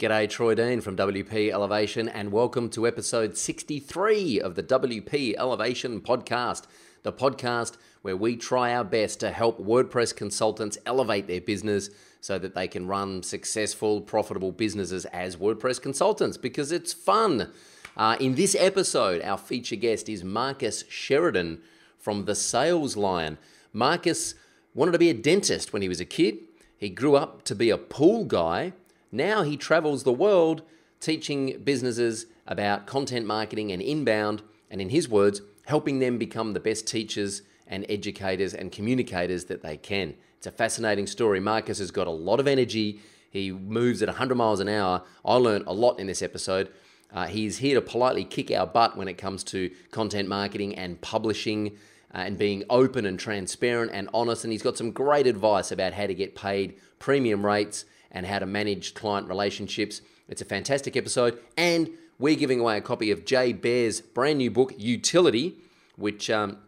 G'day, Troy Dean from WP Elevation, and welcome to episode 63 of the WP Elevation podcast, the podcast where we try our best to help WordPress consultants elevate their business so that they can run successful, profitable businesses as WordPress consultants because it's fun. Uh, in this episode, our feature guest is Marcus Sheridan from The Sales Lion. Marcus wanted to be a dentist when he was a kid. He grew up to be a pool guy now he travels the world teaching businesses about content marketing and inbound, and in his words, helping them become the best teachers and educators and communicators that they can. It's a fascinating story. Marcus has got a lot of energy. He moves at 100 miles an hour. I learned a lot in this episode. Uh, he's here to politely kick our butt when it comes to content marketing and publishing uh, and being open and transparent and honest. And he's got some great advice about how to get paid premium rates and how to manage client relationships. It's a fantastic episode, and we're giving away a copy of Jay Baer's brand new book, Utility, which um,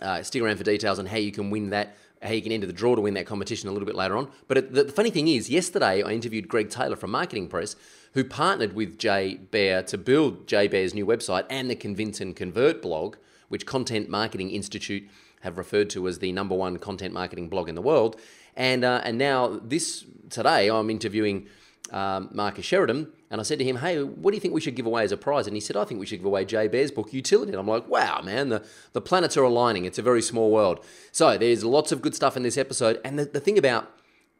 uh, stick around for details on how you can win that, how you can enter the draw to win that competition a little bit later on. But it, the, the funny thing is, yesterday I interviewed Greg Taylor from Marketing Press, who partnered with Jay Baer to build Jay Baer's new website and the Convince and Convert blog, which Content Marketing Institute have referred to as the number one content marketing blog in the world. And uh, and now this today I'm interviewing um, Marcus Sheridan, and I said to him, "Hey, what do you think we should give away as a prize?" And he said, "I think we should give away Jay Baer's book, Utility." And I'm like, "Wow, man, the the planets are aligning. It's a very small world." So there's lots of good stuff in this episode, and the, the thing about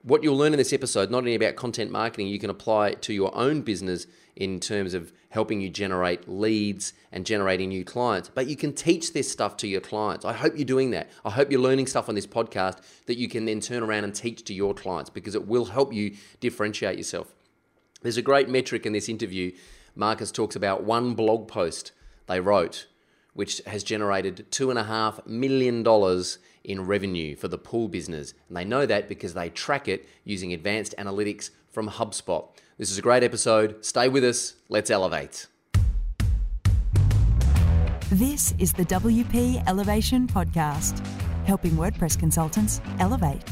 what you'll learn in this episode, not only about content marketing, you can apply to your own business in terms of helping you generate leads and generating new clients. But you can teach this stuff to your clients. I hope you're doing that. I hope you're learning stuff on this podcast that you can then turn around and teach to your clients because it will help you differentiate yourself. There's a great metric in this interview. Marcus talks about one blog post they wrote, which has generated $2.5 million in revenue for the pool business. And they know that because they track it using advanced analytics from HubSpot. This is a great episode. Stay with us. Let's elevate. This is the WP Elevation Podcast, helping WordPress consultants elevate.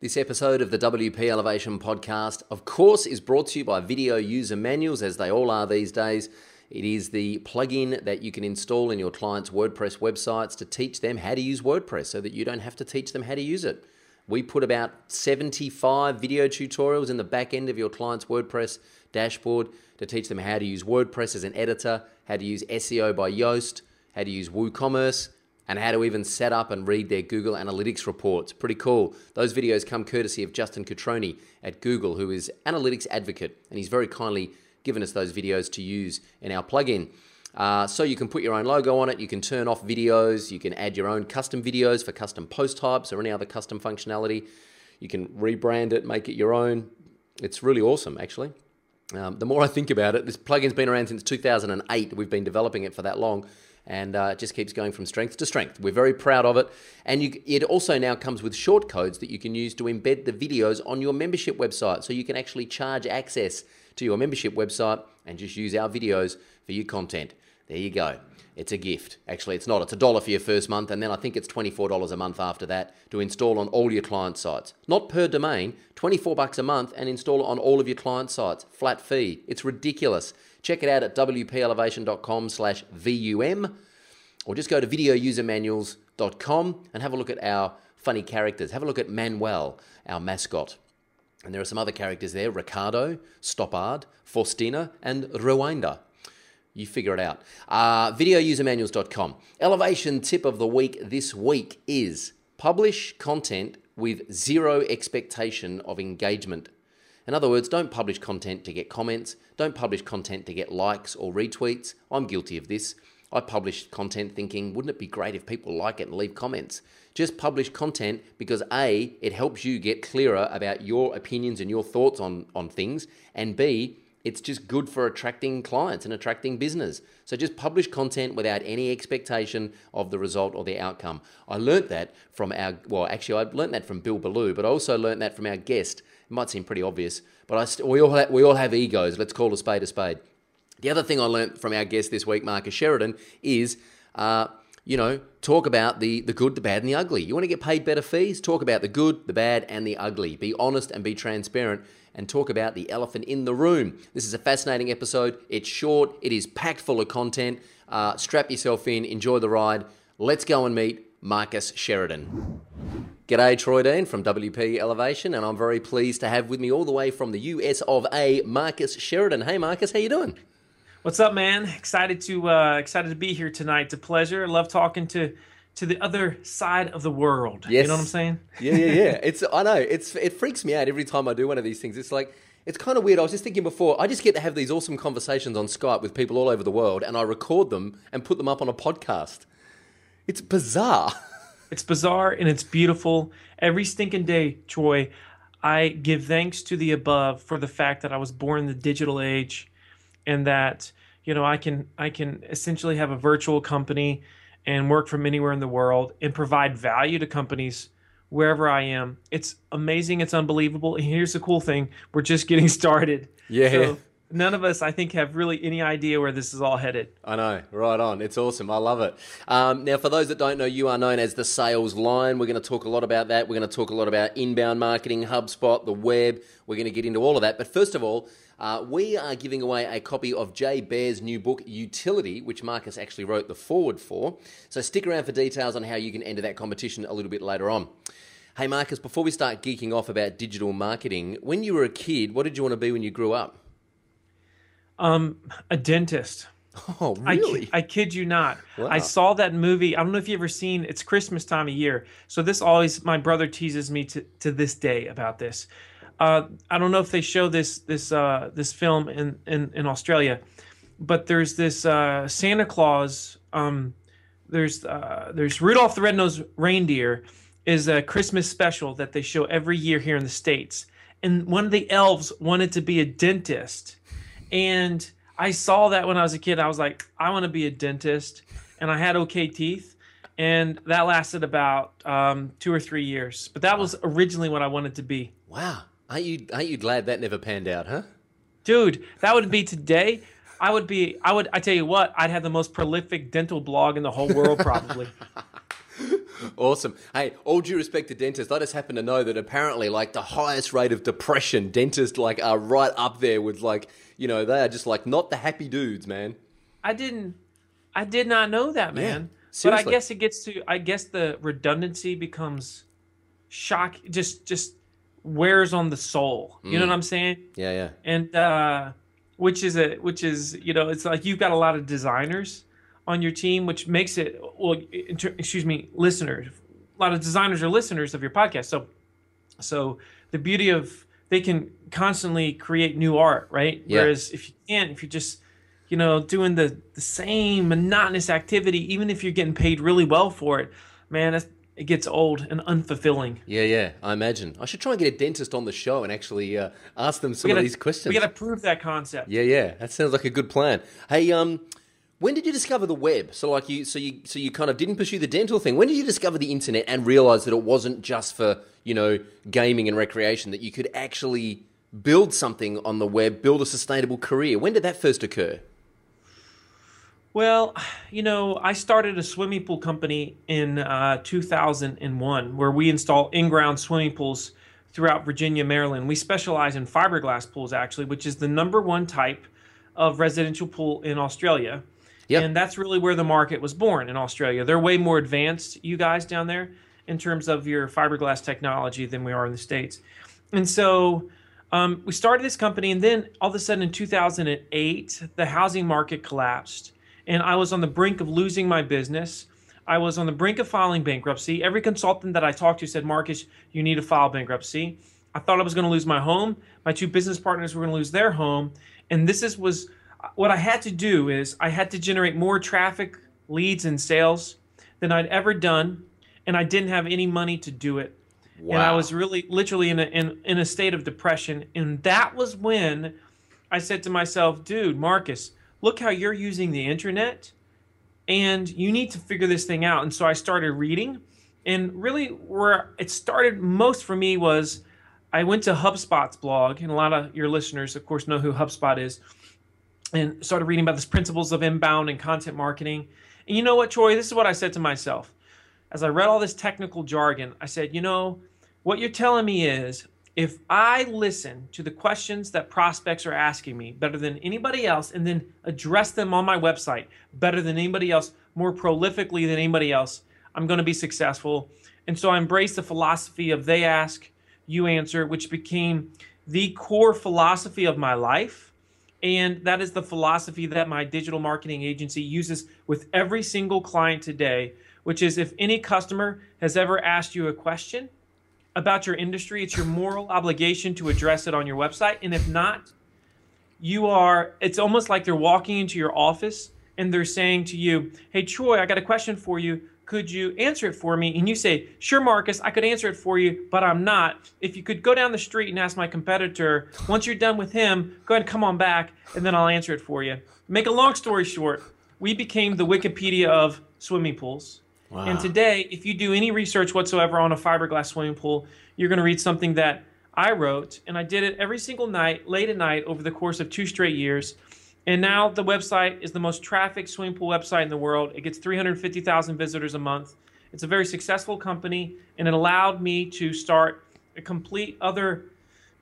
This episode of the WP Elevation Podcast, of course, is brought to you by Video User Manuals, as they all are these days. It is the plugin that you can install in your clients' WordPress websites to teach them how to use WordPress so that you don't have to teach them how to use it. We put about 75 video tutorials in the back end of your client's WordPress dashboard to teach them how to use WordPress as an editor, how to use SEO by Yoast, how to use WooCommerce, and how to even set up and read their Google Analytics reports. Pretty cool. Those videos come courtesy of Justin Cutroni at Google, who is analytics advocate, and he's very kindly given us those videos to use in our plugin. Uh, so you can put your own logo on it, you can turn off videos, you can add your own custom videos for custom post types or any other custom functionality. You can rebrand it, make it your own. It's really awesome, actually. Um, the more I think about it, this plugin's been around since 2008. We've been developing it for that long, and uh, it just keeps going from strength to strength. We're very proud of it, and you, it also now comes with shortcodes that you can use to embed the videos on your membership website, so you can actually charge access to your membership website and just use our videos for your content. There you go. It's a gift. Actually, it's not. It's a dollar for your first month, and then I think it's $24 a month after that to install on all your client sites. Not per domain, 24 bucks a month and install it on all of your client sites. Flat fee. It's ridiculous. Check it out at wpelevation.com slash VUM or just go to videousermanuals.com and have a look at our funny characters. Have a look at Manuel, our mascot. And there are some other characters there Ricardo, Stoppard, Faustina, and Rewinder. You figure it out. Uh, videousermanuals.com. Elevation tip of the week this week is publish content with zero expectation of engagement. In other words, don't publish content to get comments, don't publish content to get likes or retweets. I'm guilty of this. I publish content thinking, wouldn't it be great if people like it and leave comments? Just publish content because A, it helps you get clearer about your opinions and your thoughts on, on things, and B, it's just good for attracting clients and attracting business. So just publish content without any expectation of the result or the outcome. I learnt that from our, well, actually, I learnt that from Bill Belew, but I also learnt that from our guest. It might seem pretty obvious, but I st- we, all have, we all have egos. Let's call a spade a spade. The other thing I learnt from our guest this week, Marcus Sheridan, is uh, you know, talk about the the good, the bad, and the ugly. You want to get paid better fees? Talk about the good, the bad, and the ugly. Be honest and be transparent and talk about the elephant in the room. This is a fascinating episode. It's short, it is packed full of content. Uh, strap yourself in, enjoy the ride. Let's go and meet Marcus Sheridan. G'day, Troy Dean from WP Elevation, and I'm very pleased to have with me all the way from the US of A, Marcus Sheridan. Hey, Marcus, how you doing? What's up, man? Excited to uh, excited to be here tonight. It's a pleasure. I love talking to to the other side of the world. Yes. You know what I'm saying? Yeah, yeah, yeah. it's I know. It's it freaks me out every time I do one of these things. It's like it's kind of weird. I was just thinking before, I just get to have these awesome conversations on Skype with people all over the world and I record them and put them up on a podcast. It's bizarre. It's bizarre and it's beautiful. Every stinking day, Troy, I give thanks to the above for the fact that I was born in the digital age and that you know I can I can essentially have a virtual company and work from anywhere in the world and provide value to companies wherever I am. It's amazing. It's unbelievable. And here's the cool thing we're just getting started. Yeah. So none of us, I think, have really any idea where this is all headed. I know, right on. It's awesome. I love it. Um, now, for those that don't know, you are known as the Sales Lion. We're going to talk a lot about that. We're going to talk a lot about inbound marketing, HubSpot, the web. We're going to get into all of that. But first of all, uh, we are giving away a copy of Jay Baer's new book, Utility, which Marcus actually wrote the foreword for. So stick around for details on how you can enter that competition a little bit later on. Hey, Marcus, before we start geeking off about digital marketing, when you were a kid, what did you want to be when you grew up? Um, a dentist. Oh, really? I, I kid you not. Wow. I saw that movie. I don't know if you've ever seen. It's Christmas time of year, so this always my brother teases me to to this day about this. Uh, I don't know if they show this this uh, this film in, in, in Australia, but there's this uh, Santa Claus. Um, there's uh, there's Rudolph the Red-Nosed Reindeer is a Christmas special that they show every year here in the states, and one of the elves wanted to be a dentist, and I saw that when I was a kid. I was like, I want to be a dentist, and I had okay teeth. And that lasted about um, two or three years, but that was originally what I wanted to be. Wow. Aren't you aren't you glad that never panned out, huh? Dude, that would be today. I would be I would I tell you what, I'd have the most prolific dental blog in the whole world probably. awesome. Hey, all due respect to dentists, I just happen to know that apparently like the highest rate of depression, dentists like are right up there with like, you know, they are just like not the happy dudes, man. I didn't I did not know that, man. Yeah, but I guess it gets to I guess the redundancy becomes shock just just wears on the soul. You know what mm. I'm saying? Yeah, yeah. And uh, which is a which is you know it's like you've got a lot of designers on your team, which makes it well. Inter- excuse me, listeners. A lot of designers are listeners of your podcast. So, so the beauty of they can constantly create new art, right? Yeah. Whereas if you can't, if you're just you know doing the the same monotonous activity, even if you're getting paid really well for it, man, that's it gets old and unfulfilling. Yeah, yeah, I imagine. I should try and get a dentist on the show and actually uh, ask them some gotta, of these questions. We got to prove that concept. Yeah, yeah, that sounds like a good plan. Hey, um, when did you discover the web? So, like you, so you, so you kind of didn't pursue the dental thing. When did you discover the internet and realize that it wasn't just for you know gaming and recreation? That you could actually build something on the web, build a sustainable career. When did that first occur? Well, you know, I started a swimming pool company in uh, 2001 where we install in ground swimming pools throughout Virginia, Maryland. We specialize in fiberglass pools, actually, which is the number one type of residential pool in Australia. Yep. And that's really where the market was born in Australia. They're way more advanced, you guys down there, in terms of your fiberglass technology than we are in the States. And so um, we started this company, and then all of a sudden in 2008, the housing market collapsed and I was on the brink of losing my business. I was on the brink of filing bankruptcy. Every consultant that I talked to said, Marcus, you need to file bankruptcy. I thought I was going to lose my home. My two business partners were going to lose their home. And this is was what I had to do is I had to generate more traffic, leads, and sales than I'd ever done. And I didn't have any money to do it. Wow. And I was really literally in a, in, in a state of depression. And that was when I said to myself, dude, Marcus, look how you're using the internet and you need to figure this thing out. And so I started reading. And really, where it started most for me was I went to HubSpot's blog, and a lot of your listeners, of course, know who HubSpot is, and started reading about the principles of inbound and content marketing. And you know what, Troy? This is what I said to myself. As I read all this technical jargon, I said, you know, what you're telling me is if I listen to the questions that prospects are asking me better than anybody else and then address them on my website better than anybody else, more prolifically than anybody else, I'm going to be successful. And so I embraced the philosophy of they ask, you answer, which became the core philosophy of my life. And that is the philosophy that my digital marketing agency uses with every single client today, which is if any customer has ever asked you a question about your industry, it's your moral obligation to address it on your website. And if not, you are, it's almost like they're walking into your office and they're saying to you, Hey, Troy, I got a question for you could you answer it for me? And you say, sure, Marcus, I could answer it for you, but I'm not. If you could go down the street and ask my competitor, once you're done with him, go ahead and come on back, and then I'll answer it for you. Make a long story short, we became the Wikipedia of swimming pools. Wow. And today, if you do any research whatsoever on a fiberglass swimming pool, you're going to read something that I wrote, and I did it every single night, late at night, over the course of two straight years. And now the website is the most trafficked swimming pool website in the world. It gets 350,000 visitors a month. It's a very successful company, and it allowed me to start a complete other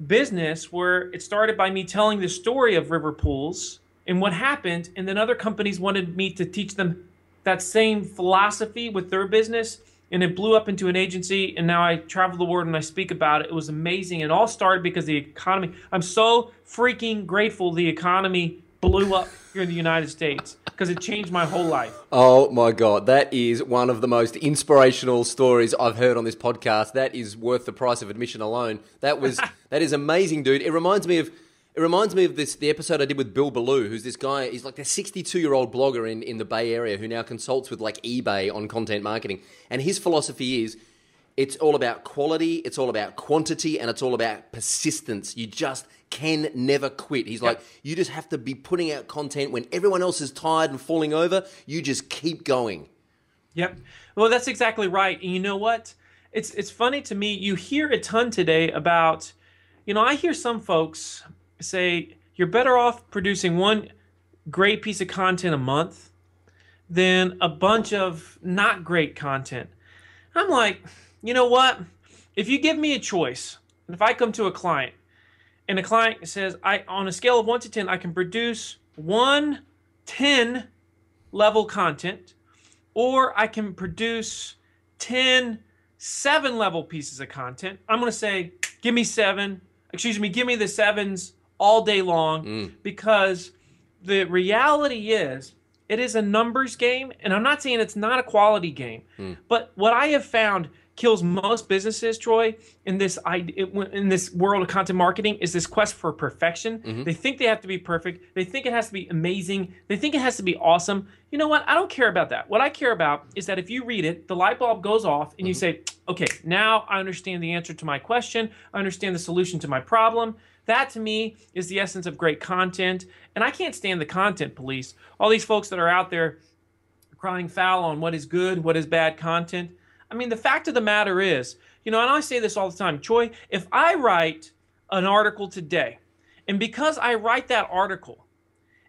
business where it started by me telling the story of river pools and what happened, and then other companies wanted me to teach them that same philosophy with their business, and it blew up into an agency. And now I travel the world and I speak about it. It was amazing. It all started because the economy. I'm so freaking grateful the economy blew up here in the United States because it changed my whole life. Oh my God. That is one of the most inspirational stories I've heard on this podcast. That is worth the price of admission alone. That was, that is amazing, dude. It reminds me of, it reminds me of this the episode I did with Bill Belew, who's this guy. He's like a 62 year old blogger in, in the Bay Area who now consults with like eBay on content marketing. And his philosophy is it's all about quality, it's all about quantity, and it's all about persistence. You just can never quit. He's yep. like, you just have to be putting out content when everyone else is tired and falling over. You just keep going. Yep. Well, that's exactly right. And you know what? It's it's funny to me. You hear a ton today about, you know, I hear some folks say you're better off producing one great piece of content a month than a bunch of not great content. I'm like, you know what? If you give me a choice, if I come to a client and the client says, I on a scale of one to ten, I can produce one 10 level content, or I can produce 10 seven level pieces of content. I'm going to say, give me seven. Excuse me, give me the sevens all day long mm. because the reality is it is a numbers game. And I'm not saying it's not a quality game, mm. but what I have found kills most businesses, Troy, in this in this world of content marketing is this quest for perfection. Mm-hmm. They think they have to be perfect. They think it has to be amazing. They think it has to be awesome. You know what? I don't care about that. What I care about is that if you read it, the light bulb goes off and mm-hmm. you say, "Okay, now I understand the answer to my question. I understand the solution to my problem." That to me is the essence of great content. And I can't stand the content police. All these folks that are out there crying foul on what is good, what is bad content. I mean, the fact of the matter is, you know, and I say this all the time, Troy, if I write an article today, and because I write that article,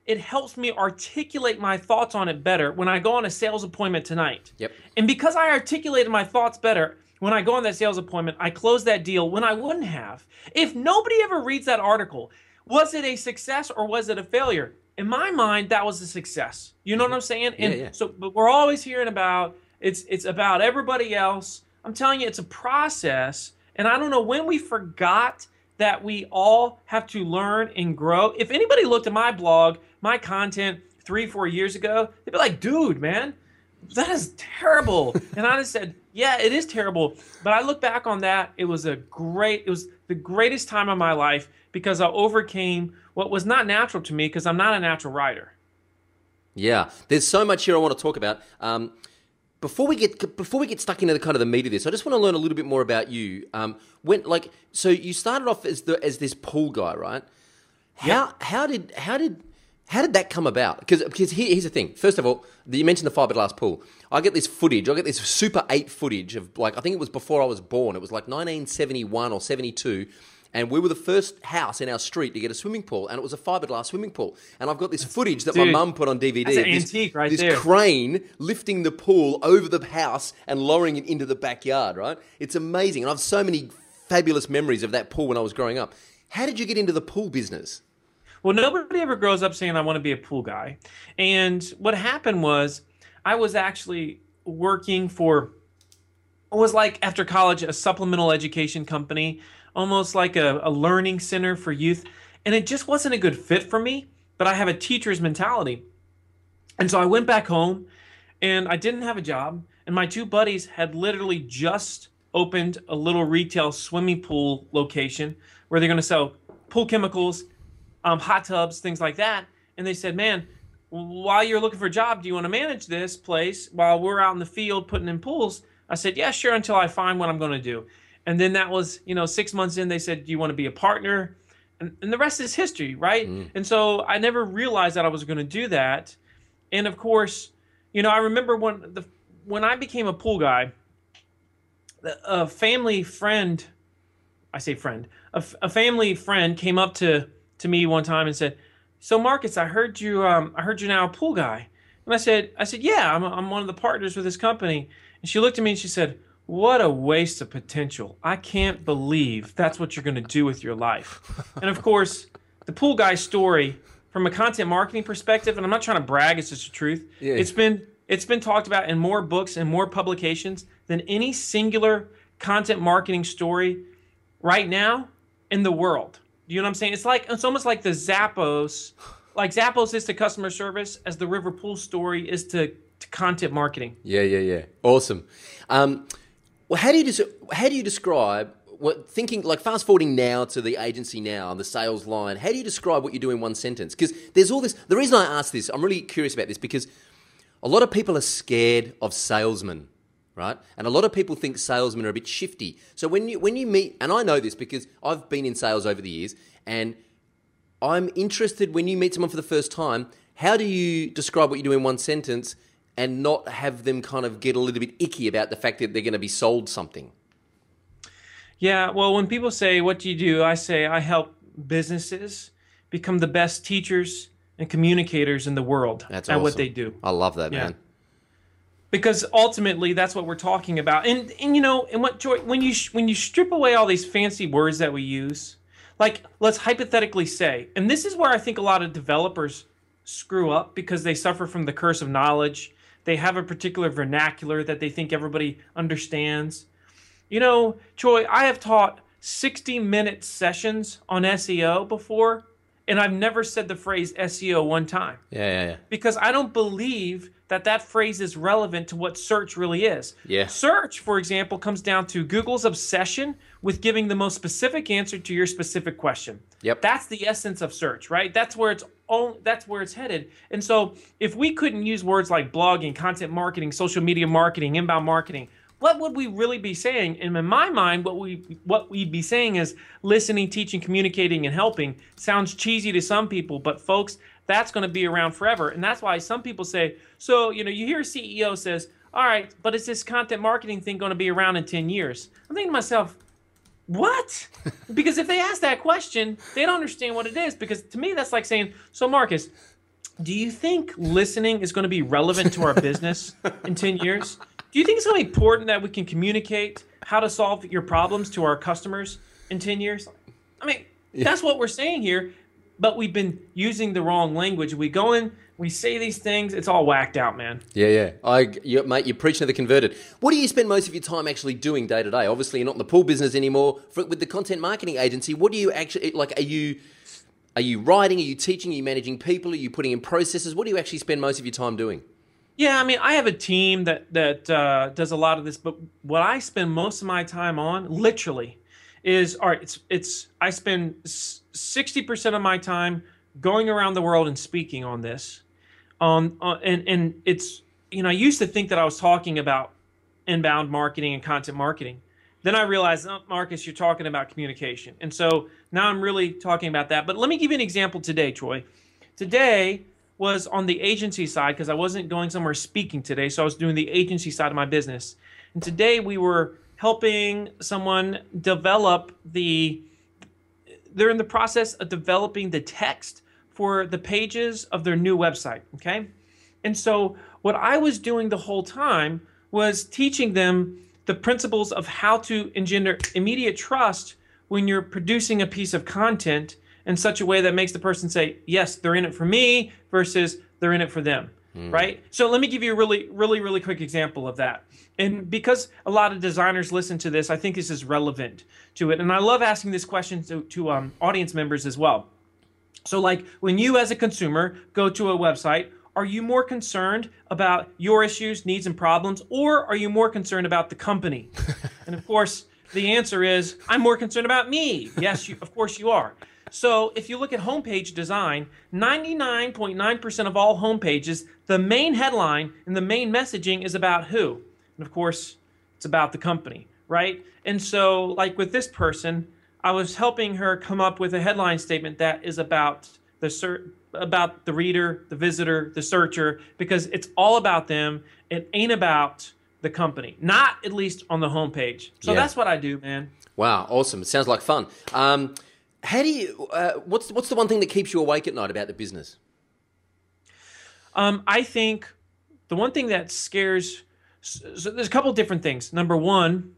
it helps me articulate my thoughts on it better when I go on a sales appointment tonight. Yep. And because I articulated my thoughts better when I go on that sales appointment, I close that deal when I wouldn't have. If nobody ever reads that article, was it a success or was it a failure? In my mind, that was a success. You know what I'm saying? And yeah, yeah. so, but we're always hearing about it's it's about everybody else. I'm telling you, it's a process, and I don't know when we forgot that we all have to learn and grow. If anybody looked at my blog, my content three, four years ago, they'd be like, dude, man, that is terrible. and I just said, yeah, it is terrible. But I look back on that, it was a great, it was the greatest time of my life because I overcame what was not natural to me because I'm not a natural writer. Yeah, there's so much here I want to talk about. Um, before we get before we get stuck into the kind of the meat of this, I just want to learn a little bit more about you. Um, when like so you started off as the as this pool guy, right? How yeah. how did how did how did that come about? Because because here, here's the thing. First of all, you mentioned the fiberglass pool. I get this footage. I get this Super Eight footage of like I think it was before I was born. It was like 1971 or 72, and we were the first house in our street to get a swimming pool, and it was a fiberglass swimming pool. And I've got this footage that my mum put on DVD. that's an this, antique right this there. crane lifting the pool over the house and lowering it into the backyard. Right? It's amazing, and I have so many fabulous memories of that pool when I was growing up. How did you get into the pool business? Well, nobody ever grows up saying I want to be a pool guy. And what happened was I was actually working for it was like after college a supplemental education company, almost like a, a learning center for youth. And it just wasn't a good fit for me, but I have a teacher's mentality. And so I went back home and I didn't have a job. And my two buddies had literally just opened a little retail swimming pool location where they're going to sell pool chemicals, um, hot tubs, things like that. And they said, man, while you're looking for a job, do you want to manage this place while we're out in the field putting in pools? I said, yeah, sure, until I find what I'm going to do. And then that was, you know, six months in, they said, do you want to be a partner? And, and the rest is history, right? And so I never realized that I was going to do that. And of course, you know, I remember when the when I became a pool guy, a family friend, I say friend, a family friend came up to to me one time and said, "So Marcus, I heard you. Um, I heard you're now a pool guy." And I said, "I said, yeah, I'm I'm one of the partners with this company." And she looked at me and she said, "What a waste of potential! I can't believe that's what you're going to do with your life." and of course, the pool guy story from a content marketing perspective, and I'm not trying to brag; it's just the truth. Yeah. It's been it's been talked about in more books and more publications than any singular content marketing story right now in the world. Do you know what I'm saying? It's like it's almost like the Zappos, like Zappos is to customer service as the River Pool story is to, to content marketing. Yeah, yeah, yeah. Awesome. Um, well, how do you des- how do you describe what thinking like fast forwarding now to the agency now the Sales Lion? How do you describe what you do in one sentence? Because there's all this. The reason I ask this, I'm really curious about this because a lot of people are scared of salesmen, right? And a lot of people think salesmen are a bit shifty. So when you when you meet, and I know this because I've been in sales over the years, and I'm interested when you meet someone for the first time. How do you describe what you do in one sentence and not have them kind of get a little bit icky about the fact that they're going to be sold something? Yeah, well, when people say, What do you do? I say, I help businesses become the best teachers and communicators in the world That's at awesome. what they do. I love that, Yeah. man. because ultimately that's what we're talking about and and you know and what joy when you when you strip away all these fancy words that we use like let's hypothetically say and this is where i think a lot of developers screw up because they suffer from the curse of knowledge they have a particular vernacular that they think everybody understands you know troy i have taught 60 minute sessions on seo before and i've never said the phrase seo one time Yeah, yeah, yeah. because I don't believe that that phrase is relevant to what search really is. Yeah. Search, for example, comes down to Google's obsession with giving the most specific answer to your specific question. Yep. That's the essence of search, right? That's where it's all that's where it's headed. And so if we couldn't use words like blogging, content marketing, social media marketing, inbound marketing, what would we really be saying? And in my mind, what we what we'd be saying is listening, teaching, communicating, and helping. Sounds cheesy to some people, but folks, that's going to be around forever. And that's why some people say, so you know, you hear a CEO says, "All right, but is this content marketing thing going to be around in 10 years?" I'm thinking to myself, what? because if they ask that question, they don't understand what it is. Because to me, that's like saying, so Marcus, do you think listening is going to be relevant to our business in 10 years? Do you think it's going to be important that we can communicate how to solve your problems to our customers in 10 years? I mean, that's what we're saying here, but we've been using the wrong language. We go in, we say these things, it's all whacked out, man. Yeah, yeah. I, you, mate, you're preaching to the converted. What do you spend most of your time actually doing day to day? Obviously, you're not in the pool business anymore. For, with the content marketing agency, what do you actually like? Are you are you writing? Are you teaching? Are you managing people? Are you putting in processes? What do you actually spend most of your time doing? Yeah, I mean, I have a team that that uh, does a lot of this, but what I spend most of my time on, literally, is all right. It's it's I spend sixty percent of my time going around the world and speaking on this, um, uh, and and it's you know I used to think that I was talking about inbound marketing and content marketing. Then I realized, oh, Marcus, you're talking about communication, and so now I'm really talking about that. But let me give you an example today, Troy. Today was on the agency side because I wasn't going somewhere speaking today, so I was doing the agency side of my business. And today we were helping someone develop the they're in the process of developing the text for the pages of their new website. Okay. And so what I was doing the whole time was teaching them the principles of how to engender immediate trust when you're producing a piece of content in such a way that makes the person say, yes, they're in it for me versus they're in it for them. Mm. Right. So let me give you a really, really, really quick example of that. And because a lot of designers listen to this, I think this is relevant to it. And I love asking this question to, to um, audience members as well. So, like when you as a consumer go to a website, are you more concerned about your issues, needs, and problems, or are you more concerned about the company? and of course, the answer is I'm more concerned about me. Yes, you, of course you are. So if you look at homepage design, 99.9% of all homepages, the main headline and the main messaging is about who? And of course, it's about the company, right? And so, like with this person, I was helping her come up with a headline statement that is about the ser- about the reader, the visitor, the searcher, because it's all about them. It ain't about the company, not at least on the homepage. So yeah. that's what I do, man. Wow, awesome! It sounds like fun. Um, how do you? Uh, what's what's the one thing that keeps you awake at night about the business? Um, I think the one thing that scares so there's a couple different things. Number one,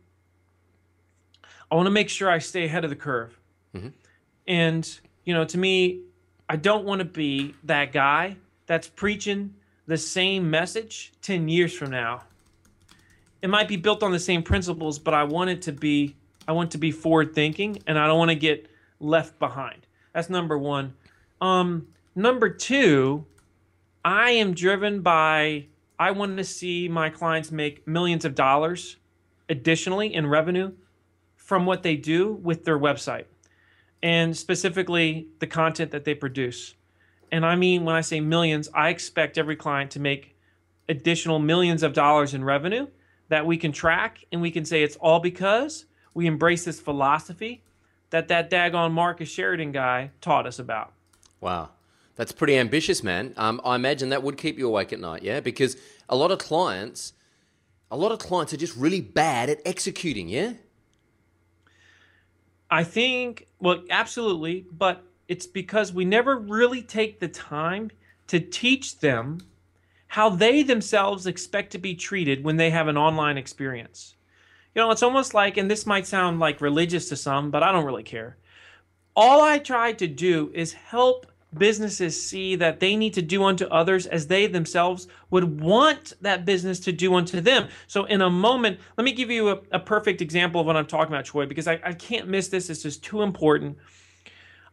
I want to make sure I stay ahead of the curve. Mm-hmm. And, you know, to me, I don't want to be that guy that's preaching the same message 10 years from now. It might be built on the same principles, but I want it to be I want to be forward thinking and I don't want to get left behind. That's number 1. Um number 2, I am driven by I wanted to see my clients make millions of dollars additionally in revenue from what they do with their website and specifically the content that they produce. And I mean, when I say millions, I expect every client to make additional millions of dollars in revenue that we can track and we can say it's all because we embrace this philosophy that that daggone Marcus Sheridan guy taught us about. Wow. That's pretty ambitious, man. Um, I imagine that would keep you awake at night, yeah? Because a lot of clients, a lot of clients are just really bad at executing, yeah? I think, well, absolutely, but it's because we never really take the time to teach them how they themselves expect to be treated when they have an online experience. You know, it's almost like, and this might sound like religious to some, but I don't really care. All I try to do is help businesses see that they need to do unto others as they themselves would want that business to do unto them. So, in a moment, let me give you a, a perfect example of what I'm talking about, Troy, because I, I can't miss this. This is too important.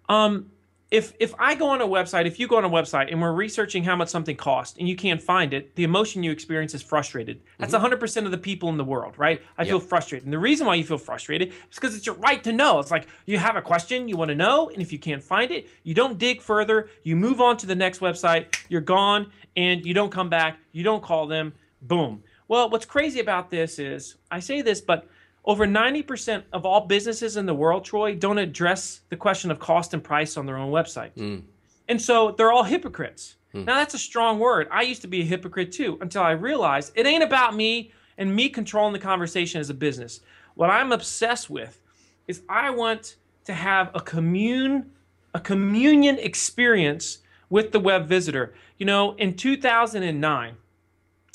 Um, if if I go on a website, if you go on a website and we're researching how much something costs and you can't find it, the emotion you experience is frustrated. That's mm-hmm. 100% of the people in the world, right? I yep. feel frustrated. And the reason why you feel frustrated is because it's your right to know. It's like you have a question, you want to know, and if you can't find it, you don't dig further, you move on to the next website, you're gone, and you don't come back, you don't call them, boom. Well, what's crazy about this is I say this, but over 90% of all businesses in the world, Troy, don't address the question of cost and price on their own website. Mm. And so they're all hypocrites. Mm. Now, that's a strong word. I used to be a hypocrite too until I realized it ain't about me and me controlling the conversation as a business. What I'm obsessed with is I want to have a commune a communion experience with the web visitor. You know, in 2009,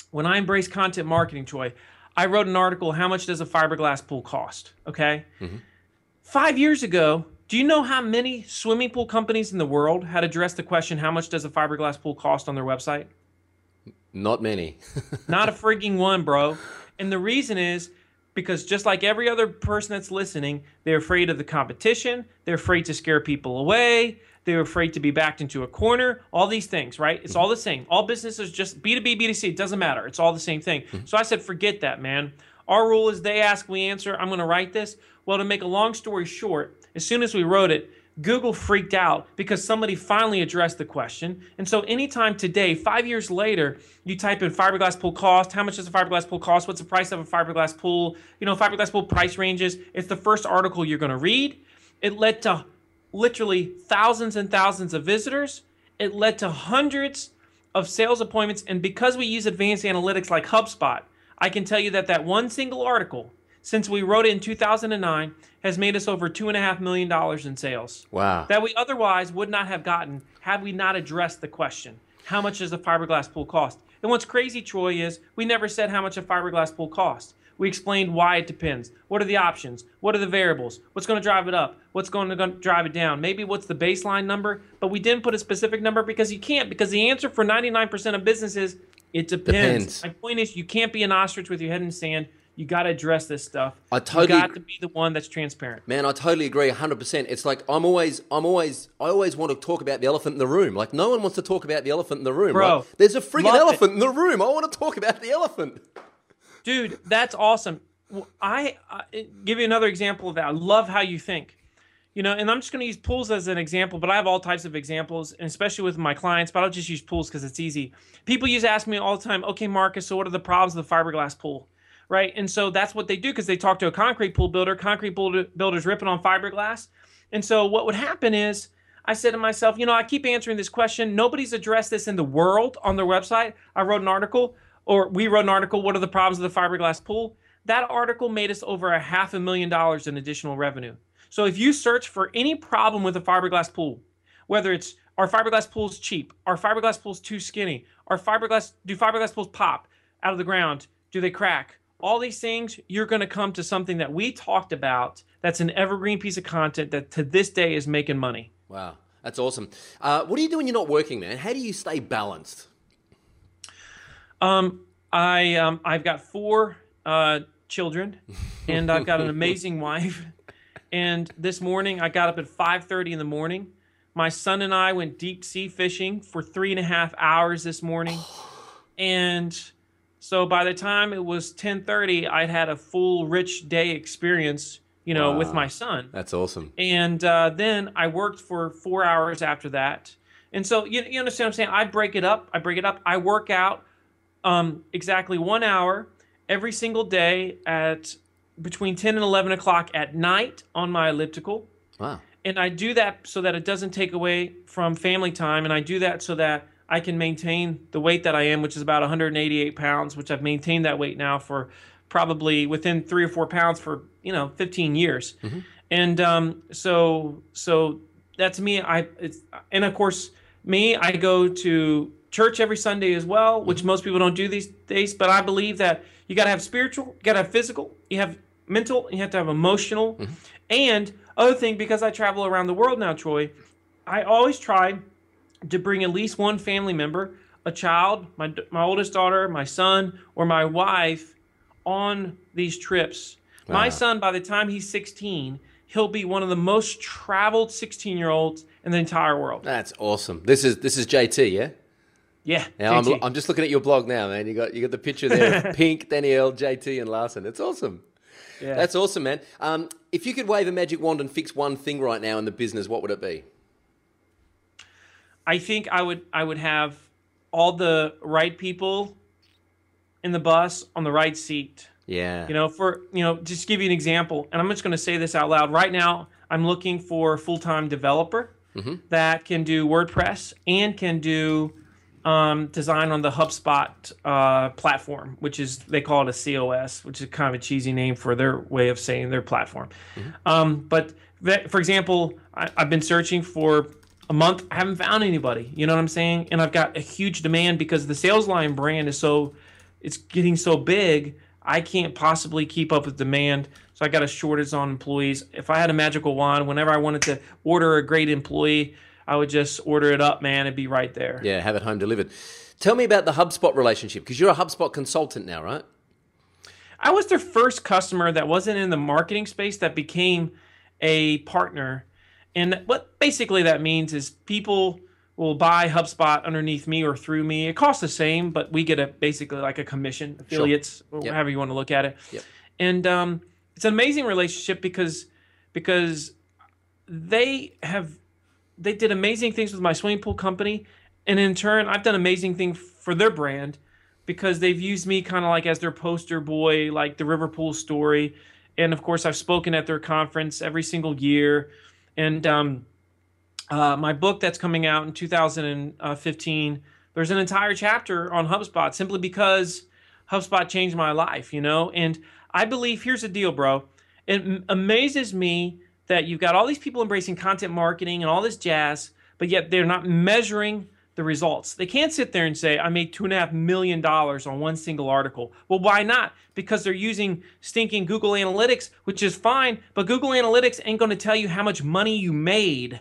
when I embraced content marketing, Troy, I wrote an article, How Much Does a Fiberglass Pool Cost? Okay. Mm-hmm. Five years ago, do you know how many swimming pool companies in the world had addressed the question, How much does a fiberglass pool cost on their website? Not many. Not a freaking one, bro. And the reason is because just like every other person that's listening, they're afraid of the competition, they're afraid to scare people away, they're afraid to be backed into a corner, all these things, right? It's all the same. All businesses just B2B, B2C, it doesn't matter. It's all the same thing. Mm-hmm. So I said, forget that, man. Our rule is they ask, we answer. I'm going to write this. Well, to make a long story short, as soon as we wrote it, Google freaked out because somebody finally addressed the question. And so, anytime today, five years later, you type in fiberglass pool cost, how much does a fiberglass pool cost? What's the price of a fiberglass pool? You know, fiberglass pool price ranges. It's the first article you're going to read. It led to literally thousands and thousands of visitors. It led to hundreds of sales appointments. And because we use advanced analytics like HubSpot, I can tell you that that one single article since we wrote it in 2009 has made us over two and a half million dollars in sales. Wow. That we otherwise would not have gotten had we not addressed the question: How much does a fiberglass pool cost? And what's crazy, Troy, is we never said how much a fiberglass pool costs. We explained why it depends. What are the options? What are the variables? What's going to drive it up? What's going to drive it down? Maybe what's the baseline number? But we didn't put a specific number because you can't. Because the answer for 99% of businesses, it depends. Depends. My point is, you can't be an ostrich with your head in the sand. You got to address this stuff. I totally You got to be the one that's transparent. Man, I totally agree 100%. It's like I'm always I'm always I always want to talk about the elephant in the room. Like no one wants to talk about the elephant in the room, Bro? There's a freaking love it. elephant in the room. I want to talk about the elephant. Dude that's awesome. I, I give you another example of that. I love how you think. You know and i'm just going to use pools as an example but i have all types of examples and especially with my clients but i'll just use pools because it's easy. People use ask me all the time okay marcus so what are the problems with the fiberglass pool? Right? And so that's what they do because they talk to a concrete pool builder concrete pool builders ripping on fiberglass. And so what would happen is I said to myself, you know, I keep answering this question. Nobody's addressed this in the world on their website. I wrote an article, or we wrote an article, What are the problems of the fiberglass pool? That article made us over a half a million dollars in additional revenue. So if you search for any problem with a fiberglass pool, whether it's our fiberglass pool's cheap, our fiberglass pool's too skinny, our fiberglass do fiberglass pools pop out of the ground, do they crack? All these things, you're going to come to something that we talked about that's an evergreen piece of content that to this day is making money. Wow, that's awesome. Uh, what do you do when you're not working, man? How do you stay balanced? Um, I um, I've got four uh, children, and I've got an amazing wife. And this morning, I got up at 5:30 in the morning. My son and I went deep sea fishing for three and a half hours this morning, and so by the time it was 10:30, I'd had a full, rich day experience, you know, with my son That's awesome. and uh, then I worked for four hours after that. And so you, you understand what I'm saying? I break it up. I break it up. I work out um, exactly one hour every single day at between 10 and 11 o'clock at night on my elliptical. Wow. And I do that so that it doesn't take away from family time. And I do that so that I can maintain the weight that I am, which is about 188 pounds, which I've maintained that weight now for probably within three or four pounds for you know 15 years. And um, so so that's me. I it's and of course me. I go to church every Sunday as well, which mm-hmm. most people don't do these days. But I believe that you got to have spiritual, you got to have physical, you have mental, you have to have emotional. Mm-hmm. And other thing, because I travel around the world now, Troy, I always try to bring at least one family member, a child, my my oldest daughter, my son, or my wife, on these trips. My son, by the time he's 16, he'll be one of the most traveled 16 year olds in the entire world. That's awesome. This is this is JT, yeah. Yeah. Now I'm, I'm just looking at your blog now, man. You got you got the picture there, of Pink, Danielle, JT, and Larson. It's awesome. Yeah. That's awesome, man. Um, if you could wave a magic wand and fix one thing right now in the business, what would it be? I think I would I would have all the right people in the bus on the right seat. Yeah. You know, for you know, just give you an example, and I'm just going to say this out loud. Right now, I'm looking for a full-time developer that can do WordPress and can do um, design on the HubSpot uh, platform, which is they call it a COS, which is kind of a cheesy name for their way of saying their platform. Um, but that, for example, I, I've been searching for a month. I haven't found anybody. You know what I'm saying? And I've got a huge demand because the Sales Lion brand is so it's getting so big. I can't possibly keep up with demand. So I got a shortage on employees. If I had a magical wand, whenever I wanted to order a great employee, I would just order it up, man. It'd be right there. Yeah, have it home delivered. Tell me about the HubSpot relationship because you're a HubSpot consultant now, right? I was their first customer that wasn't in the marketing space that became a partner. And what basically that means is people will buy HubSpot underneath me or through me. It costs the same, but we get a basically like a commission, affiliates, or Yep. however you want to look at it. Yep. And um, it's an amazing relationship because because they have they did amazing things with my swimming pool company, and in turn, I've done amazing things for their brand because they've used me kind of like as their poster boy, like the Riverpool story. And of course, I've spoken at their conference every single year. And um, uh, my book that's coming out in 2015, there's an entire chapter on HubSpot simply because HubSpot changed my life, you know? And I believe here's the deal, bro. It amazes me that you've got all these people embracing content marketing and all this jazz, but yet they're not measuring the results. They can't sit there and say, I made two and a half million dollars on one single article. Well, why not? Because they're using stinking Google Analytics, which is fine, but Google Analytics ain't going to tell you how much money you made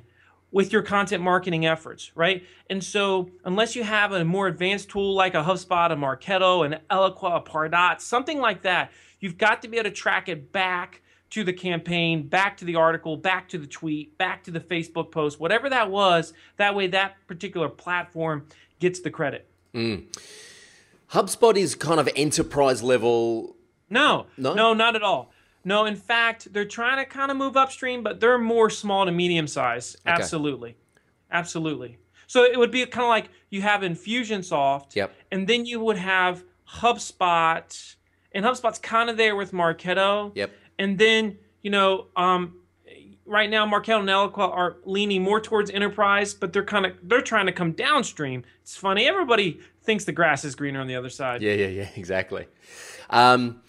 with your content marketing efforts, right? And so, unless you have a more advanced tool like a HubSpot, a Marketo, an Eloqua, a Pardot, something like that, you've got to be able to track it back to the campaign, back to the article, back to the tweet, back to the Facebook post, whatever that was. That way, that particular platform gets the credit. Mm. HubSpot is kind of enterprise level. No, no, no, not at all. No, in fact, they're trying to kind of move upstream, but they're more small to medium size. Okay. Absolutely. Absolutely. So it would be kind of like you have Infusionsoft, yep. and then you would have HubSpot, and HubSpot's kind of there with Marketo. Yep. And then, you know, um, right now Marketo and Eloqua are leaning more towards enterprise, but they're kind of they're trying to come downstream. It's funny. Everybody thinks the grass is greener on the other side. Yeah, yeah, yeah, exactly. Um,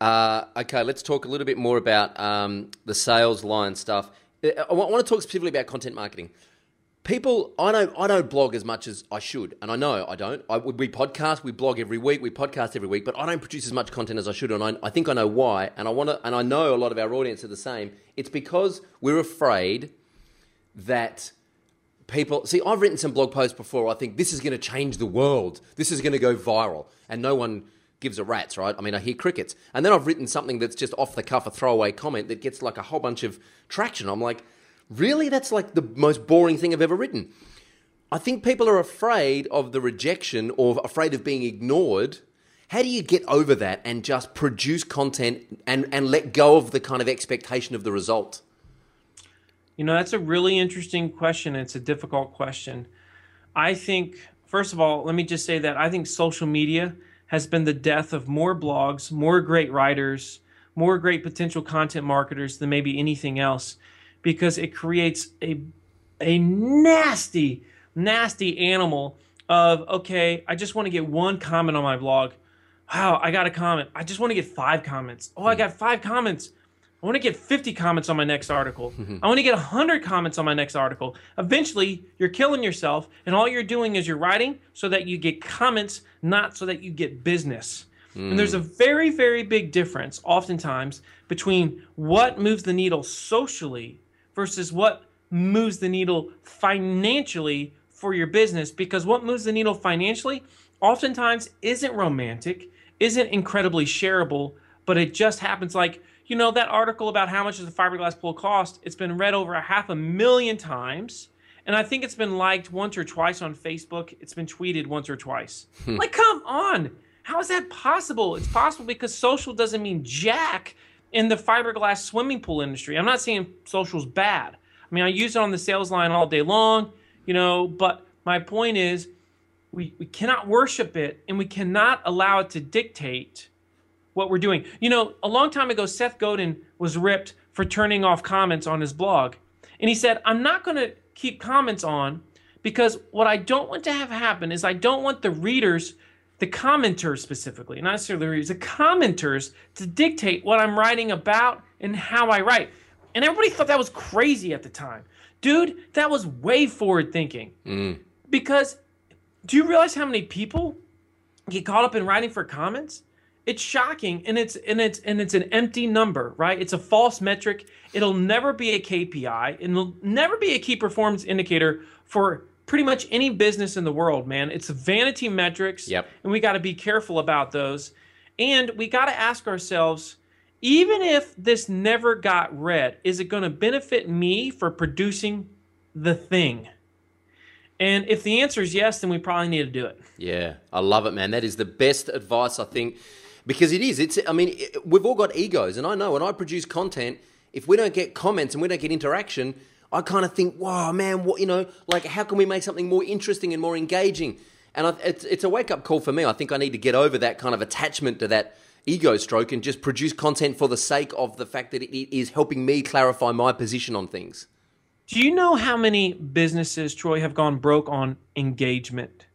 uh, okay, let's talk a little bit more about um, the Sales Lion stuff. Uh, I want to talk specifically about content marketing. People, I don't, I don't blog as much as I should, and I know I don't. I, we podcast, we blog every week, we podcast every week, but I don't produce as much content as I should, and I, I think I know why. And I want to, and I know a lot of our audience are the same. It's because we're afraid that people see. I've written some blog posts before. I think this is going to change the world. This is going to go viral, and no one gives a rat's, right? I mean, I hear crickets. And then I've written something that's just off the cuff, a throwaway comment that gets like a whole bunch of traction. I'm like, really? That's like the most boring thing I've ever written. I think people are afraid of the rejection or afraid of being ignored. How do you get over that and just produce content and, and let go of the kind of expectation of the result? You know, that's a really interesting question. It's a difficult question. I think, first of all, let me just say that I think social media has been the death of more blogs, more great writers, more great potential content marketers than maybe anything else because it creates a a nasty nasty animal of okay, I just want to get one comment on my blog. Wow, I got a comment. I just want to get 5 comments. Oh, I got 5 comments. I want to get 50 comments on my next article. I want to get 100 comments on my next article. Eventually, you're killing yourself, and all you're doing is you're writing so that you get comments, not so that you get business. Mm. And there's a very, very big difference, oftentimes, between what moves the needle socially versus what moves the needle financially for your business. Because what moves the needle financially oftentimes isn't romantic, isn't incredibly shareable, but it just happens like, you know, that article about how much does a fiberglass pool cost, it's been read over a half a million times. And I think it's been liked once or twice on Facebook. It's been tweeted once or twice. Hmm. like, come on. How is that possible? It's possible because social doesn't mean jack in the fiberglass swimming pool industry. I'm not saying social's bad. I mean, I use it on the Sales Lion all day long, you know, but my point is we, we cannot worship it and we cannot allow it to dictate what we're doing. You know, a long time ago, Seth Godin was ripped for turning off comments on his blog. And he said, I'm not going to keep comments on because what I don't want to have happen is I don't want the readers, the commenters specifically, not necessarily the readers, the commenters to dictate what I'm writing about and how I write. And everybody thought that was crazy at the time. Dude, that was way forward thinking. Mm. Because do you realize how many people get caught up in writing for comments? it's shocking and it's and it's and it's an empty number right it's a false metric it'll never be a kpi it'll never be a key performance indicator for pretty much any business in the world man it's vanity metrics yep. and we got to be careful about those and we got to ask ourselves even if this never got read is it going to benefit me for producing the thing and if the answer is yes then we probably need to do it yeah i love it man that is the best advice i think because it is. It's. I mean, it, we've all got egos, and I know when I produce content, if we don't get comments and we don't get interaction, I kind of think, wow, man, what you know, like how can we make something more interesting and more engaging? And I, it's it's a wake up call for me. I think I need to get over that kind of attachment to that ego stroke and just produce content for the sake of the fact that it is helping me clarify my position on things. Do you know how many businesses, Troy, have gone broke on engagement?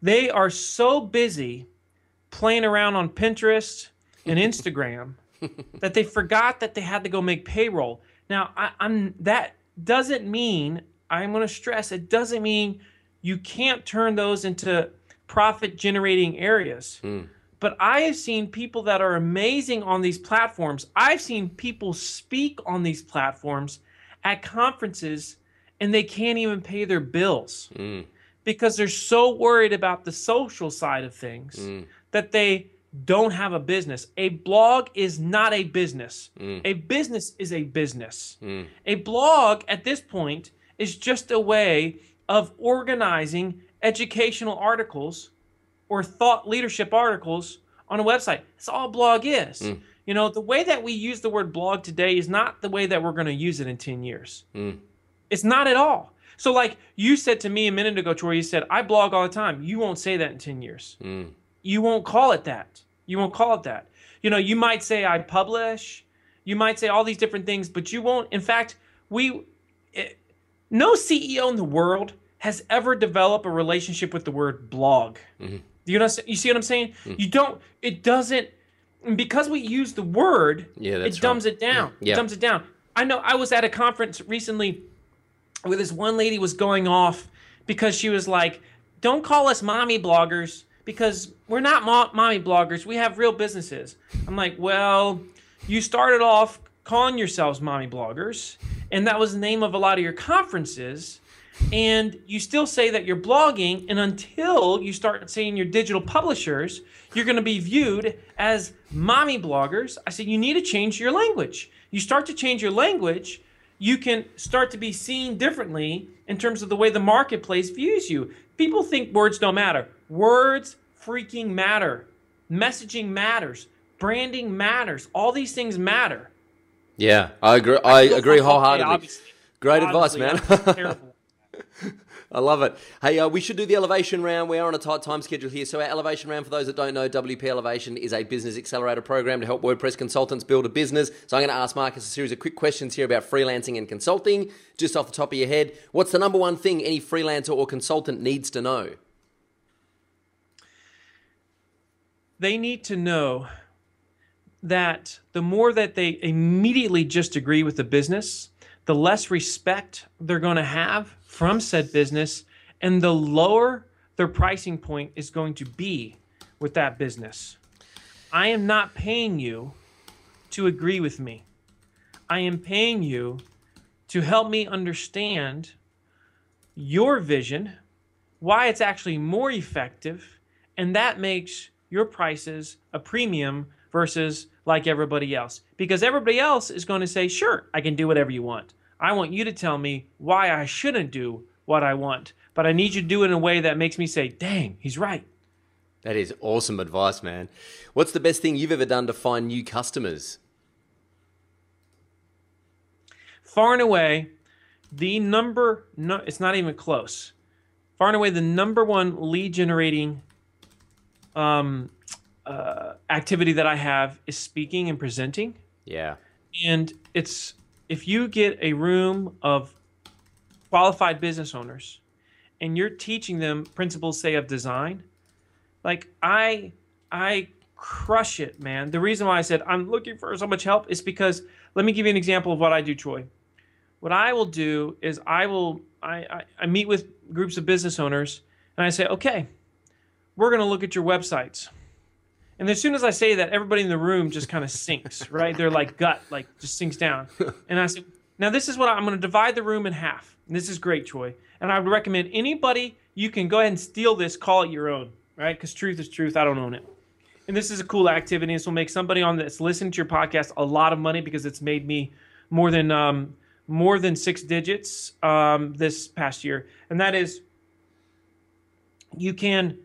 They are so busy playing around on Pinterest and Instagram that they forgot that they had to go make payroll. Now, I, I'm that doesn't mean I'm going to stress it doesn't mean you can't turn those into profit generating areas. Hmm. But I have seen people that are amazing on these platforms. I've seen people speak on these platforms at conferences and they can't even pay their bills hmm. because they're so worried about the social side of things hmm. that they don't have a business. A blog is not a business. Mm. A business is a business. Mm. A blog at this point is just a way of organizing educational articles or thought leadership articles on a website. That's all a blog is. Mm. You know, the way that we use the word blog today is not the way that we're going to use it in 10 years. It's not at all. So, like you said to me a minute ago, Troy, you said, I blog all the time. You won't say that in 10 years. You won't call it that. You won't call it that. You know, you might say, I publish. You might say all these different things, but you won't. In fact, we, it, no CEO in the world has ever developed a relationship with the word blog. Mm-hmm. You know, you see what I'm saying? Mm. You don't. It doesn't because we use the word. Yeah, it dumbs right. it down. Mm, yeah. It dumbs it down. I know. I was at a conference recently where this one lady was going off because she was like, "Don't call us mommy bloggers because we're not mo- mommy bloggers. We have real businesses." I'm like, "Well, you started off calling yourselves mommy bloggers, and that was the name of a lot of your conferences." And you still say that you're blogging, and until you start saying you're digital publishers, you're going to be viewed as mommy bloggers. I said, you need to change your language. You start to change your language, you can start to be seen differently in terms of the way the marketplace views you. People think words don't matter. Words freaking matter. Messaging matters. Branding matters. All these things matter. Yeah, I agree. I feel agree wholeheartedly. Great advice, obviously, man. I love it. Hey, uh, we should do the elevation round. We are on a tight time schedule here. So, our elevation round, for those that don't know, WP Elevation is a business accelerator program to help WordPress consultants build a business. So, I'm going to ask Marcus a series of quick questions here about freelancing and consulting. Just off the top of your head, what's the number one thing any freelancer or consultant needs to know? they need to know that the more that they immediately just agree with the business, the less respect they're going to have from said business, and the lower their pricing point is going to be with that business. I am not paying you to agree with me. I am paying you to help me understand your vision, why it's actually more effective, and that makes your prices a premium versus like everybody else. Because everybody else is going to say, sure, I can do whatever you want. I want you to tell me why I shouldn't do what I want, but I need you to do it in a way that makes me say, dang, he's right. That is awesome advice, man. What's the best thing you've ever done to find new customers? Far and away, the number, no, it's not even close. Far and away, the number one lead generating um, uh, activity that I have is speaking and presenting. Yeah. And it's if you get a room of qualified business owners and you're teaching them principles, say, of design, like I I crush it, man. The reason why I said I'm looking for so much help is because let me give you an example of what I do, Troy. What I will do is I will I, I, I meet with groups of business owners and I say, okay, we're gonna look at your websites. And as soon as I say that, everybody in the room just kind of sinks, right? They're like gut, like just sinks down. And I say, now this is what I- I'm going to divide the room in half. And this is great, Troy. And I would recommend anybody you can go ahead and steal this, call it your own, right? Because truth is truth. I don't own it. And this is a cool activity. This will make somebody on that's listening to your podcast a lot of money because it's made me more than um, more than six digits um, this past year. And that is, you can,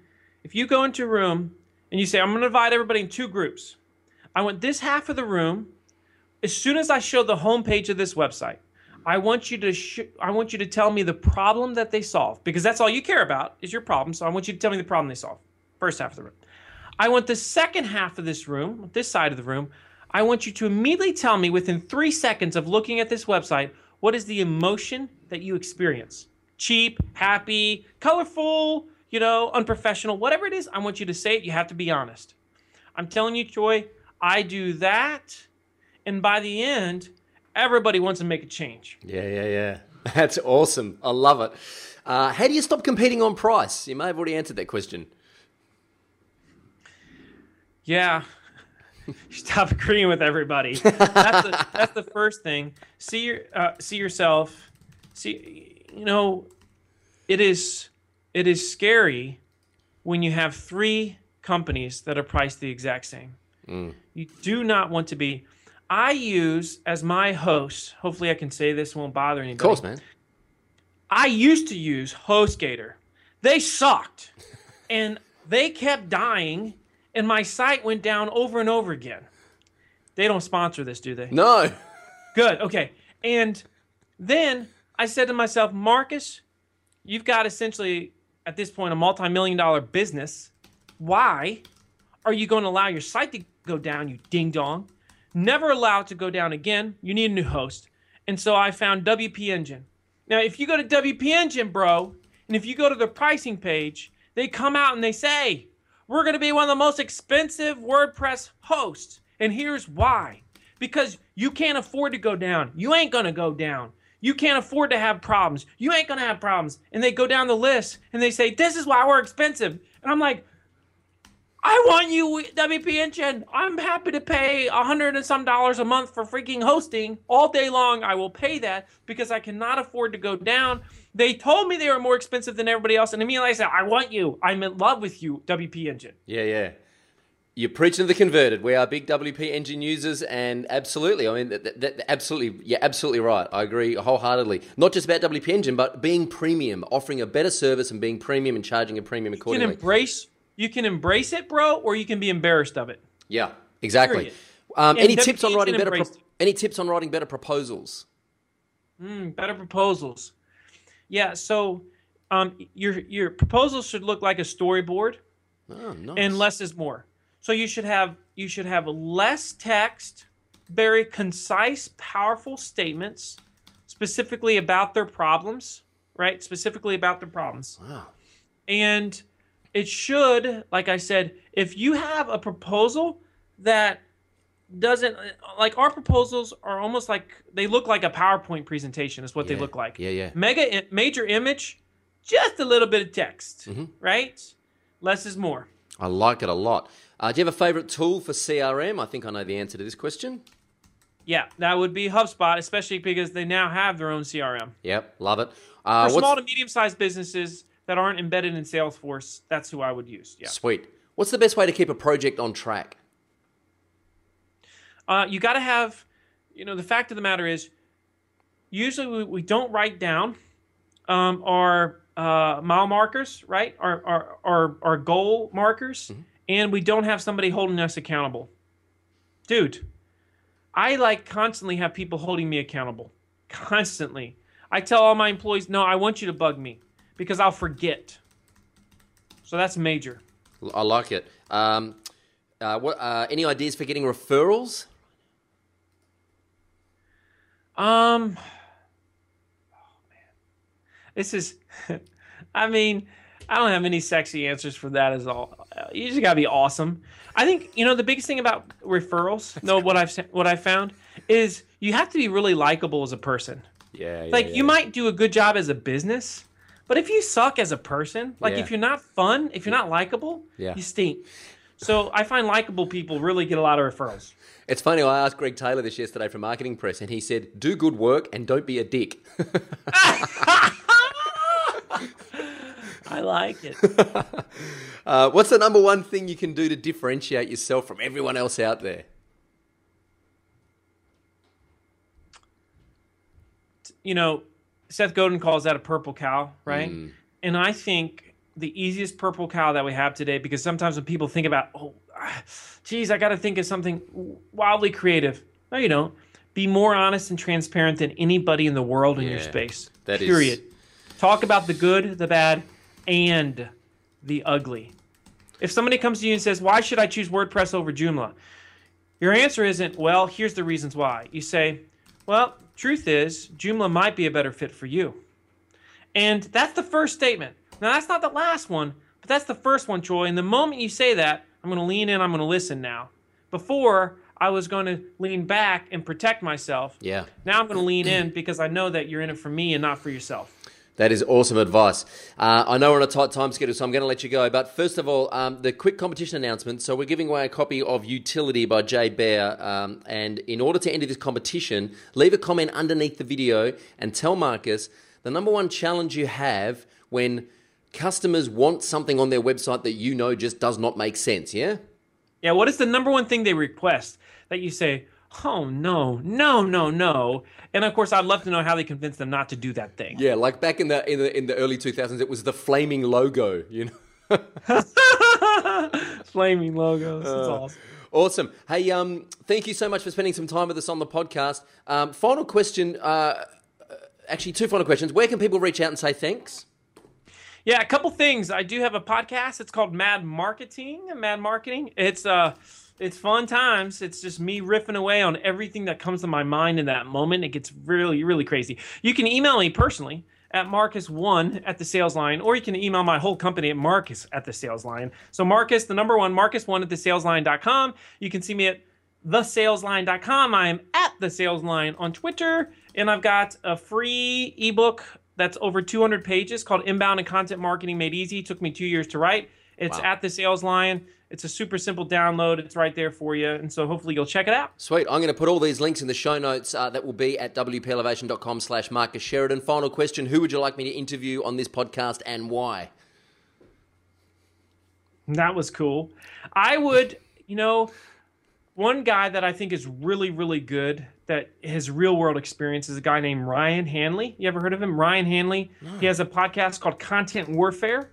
if you go into a room and you say, I'm going to divide everybody in two groups. I want this half of the room. As soon as I show the homepage of this website, I want you to sh- I want you to tell me the problem that they solve because that's all you care about is your problem. So I want you to tell me the problem they solve. First half of the room. I want the second half of this room, this side of the room. I want you to immediately tell me within three seconds of looking at this website what is the emotion that you experience. Cheap, happy, colorful, you know, unprofessional, whatever it is. I want you to say it. You have to be honest. I'm telling you, Troy, I do that, and by the end, everybody wants to make a change. Yeah, yeah, yeah. That's awesome. I love it. Uh, how do you stop competing on price? You may have already answered that question. Yeah. Stop agreeing with everybody. That's the, that's the first thing. See your uh, see yourself. See, you know, it is it is scary when you have three companies that are priced the exact same. Mm. You do not want to be. I use as my host. Hopefully, I can say this won't bother anybody. Of course, man. I used to use HostGator. They sucked, and they kept dying, and my site went down over and over again. They don't sponsor this, do they? No. Good. Okay. And then I said to myself, Marcus, you've got essentially at this point a multi-million dollar business. Why are you going to allow your site to go down, you ding dong? Never allow it to go down again. You need a new host. And so I found WP Engine. Now, if you go to WP Engine, bro, and if you go to the pricing page, they come out and they say, we're going to be one of the most expensive WordPress hosts. And here's why because you can't afford to go down. You ain't going to go down. You can't afford to have problems. You ain't to have problems. And they go down the list and they say, this is why we're expensive. And I'm like, I want you, WP Engine. I'm happy to pay a hundred and some dollars a month for freaking hosting all day long. I will pay that because I cannot afford to go down. They told me they were more expensive than everybody else, and immediately I said, "I want you. I'm in love with you, WP Engine." Yeah, yeah. You're preaching to the converted. We are big WP engine users, and absolutely, I mean, that, that, absolutely, you're absolutely right. I agree wholeheartedly. Not just about WP engine, but being premium, offering a better service, and being premium and charging a premium accordingly. You can embrace, you can embrace it, bro, or you can be embarrassed of it. Yeah, exactly. Um, any tips on writing better? Pro- any tips on writing better proposals? Mm, better proposals. Yeah. So, um, your your proposals should look like a storyboard. Oh, nice. And less is more. So you should have you should have less text, very concise, powerful statements, specifically about their problems, right? Specifically about their problems. Wow. And it should, like I said, if you have a proposal that doesn't like our proposals are almost like they look like a PowerPoint presentation is what yeah. they look like. Yeah, yeah. Mega major image, just a little bit of text, mm-hmm. right? Less is more. I like it a lot. Uh, do you have a favorite tool for CRM? I think I know the answer to this question. Yeah, that would be HubSpot, especially because they now have their own CRM. Yep, love it. Uh, for small to medium-sized businesses that aren't embedded in Salesforce, that's who I would use. Yeah. Sweet. What's the best way to keep a project on track? Uh, you got to have, you know, the fact of the matter is, usually we, we don't write down um, our uh, mile markers, right? Our, our, our, our goal markers. Mm-hmm and we don't have somebody holding us accountable. Dude, I like constantly have people holding me accountable. Constantly. I tell all my employees, no, I want you to bug me because I'll forget. So that's major. I like it. Um, uh, what, uh, any ideas for getting referrals? Um, oh man, this is. I mean, I don't have any sexy answers for that. As all, you just gotta be awesome. I think you know the biggest thing about referrals. no, what I've what I found is you have to be really likable as a person. Yeah, yeah like yeah. you might do a good job as a business, but if you suck as a person, like if you're not fun, if you're not likable, Yeah. you stink. So I find likable people really get a lot of referrals. It's funny. I asked Greg Taylor this yesterday from Marketing Press, and he said, "Do good work and don't be a dick." I like it. uh, what's the number one thing you can do to differentiate yourself from everyone else out there? you know, Seth Godin calls that a purple cow, right? Mm. And I think the easiest purple cow that we have today, because sometimes when people think about, oh, geez, I got to think of something wildly creative. No, you don't. Be more honest and transparent than anybody in the world in your Yeah, space. that is- period. Talk about the good, the bad, and the ugly. If somebody comes to you and says, "Why should I choose WordPress over Joomla?" Your answer isn't, "Well, here's the reasons why." You say, "Well, truth is, Joomla might be a better fit for you." And that's the first statement. Now, that's not the last one, but that's the first one, Troy. And the moment you say that, I'm going to lean in, I'm going to listen now. Before, I was going to lean back and protect myself. Yeah. Now I'm going to lean in because I know that you're in it for me and not for yourself. That is awesome advice. Uh, I know we're on a tight time schedule, so I'm going to let you go. But first of all, um, the quick competition announcement. So we're giving away a copy of Utility by Jay Baer. Um, and in order to enter this competition, leave a comment underneath the video and tell Marcus the number one challenge you have when customers want something on their website that you know just does not make sense. Yeah. Yeah. What is the number one thing they request that you say? Oh no, no, no, no. And of course, I'd love to know how they convinced them not to do that thing. Yeah, like back in the in the in the early 2000s, it was the flaming logo. You know, flaming logos. That's Uh, awesome. Awesome. Hey, um, thank you so much for spending some time with us on the podcast. Um, final question. Uh, actually, two final questions. Where can people reach out and say thanks? Yeah, a couple things. I do have a podcast. It's called Mad Marketing. Mad Marketing. It's uh it's fun times. It's just me riffing away on everything that comes to my mind in that moment. It gets really, really crazy. You can email me personally at Marcus1 at the sales lion, or you can email my whole company at Marcus at the sales lion. So Marcus, the number one, Marcus1 at the sales saleslion.com. You can see me at thesaleslion.com. I am at the sales lion on Twitter, and I've got a free ebook that's over 200 pages called Inbound and Content Marketing Made Easy. It took me two years to write. It's Wow. at the sales lion. It's a super simple download. It's right there for you. And so hopefully you'll check it out. Sweet. I'm going to put all these links in the show notes. Uh, that will be at wpelevation.com slash Marcus Sheridan. Final question. Who would you like me to interview on this podcast and why? That was cool. I would, you know, one guy that I think is really, really good that has real world experience is a guy named Ryan Hanley. You ever heard of him? Ryan Hanley. He has a podcast called Content Warfare,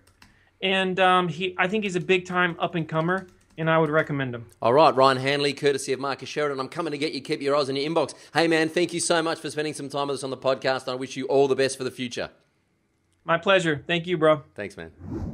and um, he I think he's a big time up and comer, and I would recommend him. All right, Ryan Hanley, courtesy of Marcus Sheridan. I'm coming to get you. Keep your eyes on your inbox. Hey, man, thank you so much for spending some time with us on the podcast. I wish you all the best for the future. My pleasure. Thank you, bro. Thanks, man.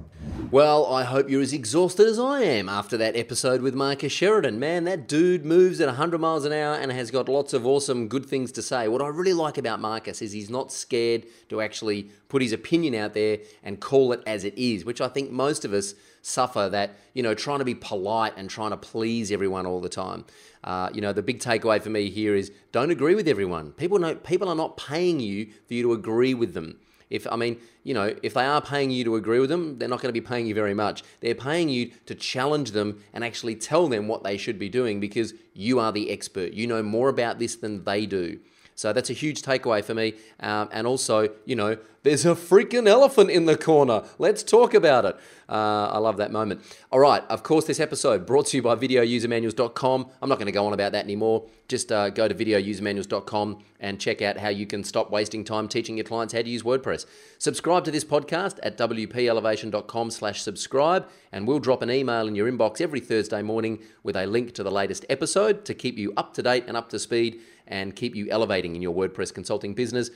Well, I hope you're as exhausted as I am after that episode with Marcus Sheridan. Man, that dude moves at 100 miles an hour and has got lots of awesome, good things to say. What I really like about Marcus is he's not scared to actually put his opinion out there and call it as it is, which I think most of us suffer that, you know, trying to be polite and trying to please everyone all the time. Uh, you know, the big takeaway for me here is don't agree with everyone. People know people are not paying you for you to agree with them. If I mean, you know, if they are paying you to agree with them, they're not going to be paying you very much. They're paying you to challenge them and actually tell them what they should be doing because you are the expert. You know more about this than they do. So that's a huge takeaway for me. Um, and also, you know, there's a freaking elephant in the corner. Let's talk about it. Uh, I love that moment. All right, of course, this episode brought to you by videousermanuals.com. I'm not going to go on about that anymore. Just uh, go to videousermanuals.com and check out how you can stop wasting time teaching your clients how to use WordPress. Subscribe to this podcast at wpelevation.com slash subscribe, and we'll drop an email in your inbox every Thursday morning with a link to the latest episode to keep you up to date and up to speed and keep you elevating in your WordPress consulting business.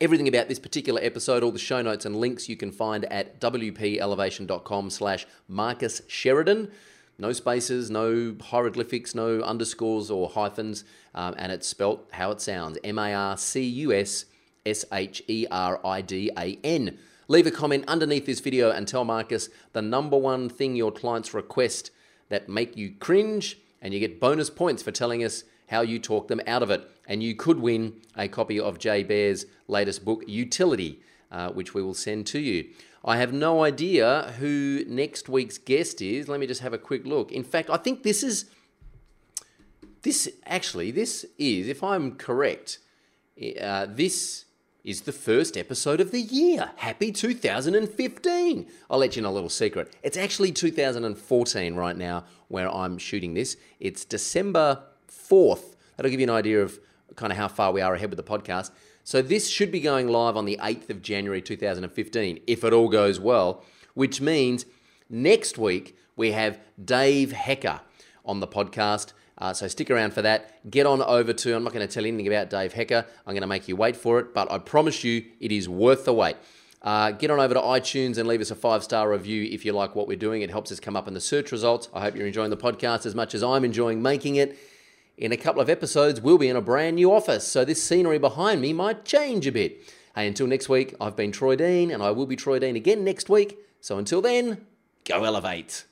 Everything about this particular episode, all the show notes and links you can find at wpelevation.com slash Marcus Sheridan. No spaces, no hieroglyphics, no underscores or hyphens, um, and it's spelt how it sounds M A R C U S S H E R I D A N. Leave a comment underneath this video and tell Marcus the number one thing your clients request that make you cringe, and you get bonus points for telling us how you talk them out of it. And you could win a copy of Jay Baer's latest book, Utility, uh, which we will send to you. I have no idea who next week's guest is. Let me just have a quick look. In fact, I think this is this actually this is, if I'm correct, uh, this is the first episode of the year. Happy 2015. I'll let you in a little secret. It's actually 2014 right now where I'm shooting this. It's December 4th. That'll give you an idea of kind of how far we are ahead with the podcast. So this should be going live on the 8th of January 2015 if it all goes well, which means next week we have Dave Hecker on the podcast. Uh, so stick around for that. Get on over to, I'm not going to tell you anything about Dave Hecker. I'm going to make you wait for it, but I promise you it is worth the wait. Uh, get on over to iTunes and leave us a five star review if you like what we're doing. It helps us come up in the search results. I hope you're enjoying the podcast as much as I'm enjoying making it. In a couple of episodes, we'll be in a brand new office, so this scenery behind me might change a bit. Hey, until next week, I've been Troy Dean, and I will be Troy Dean again next week. So until then, go elevate.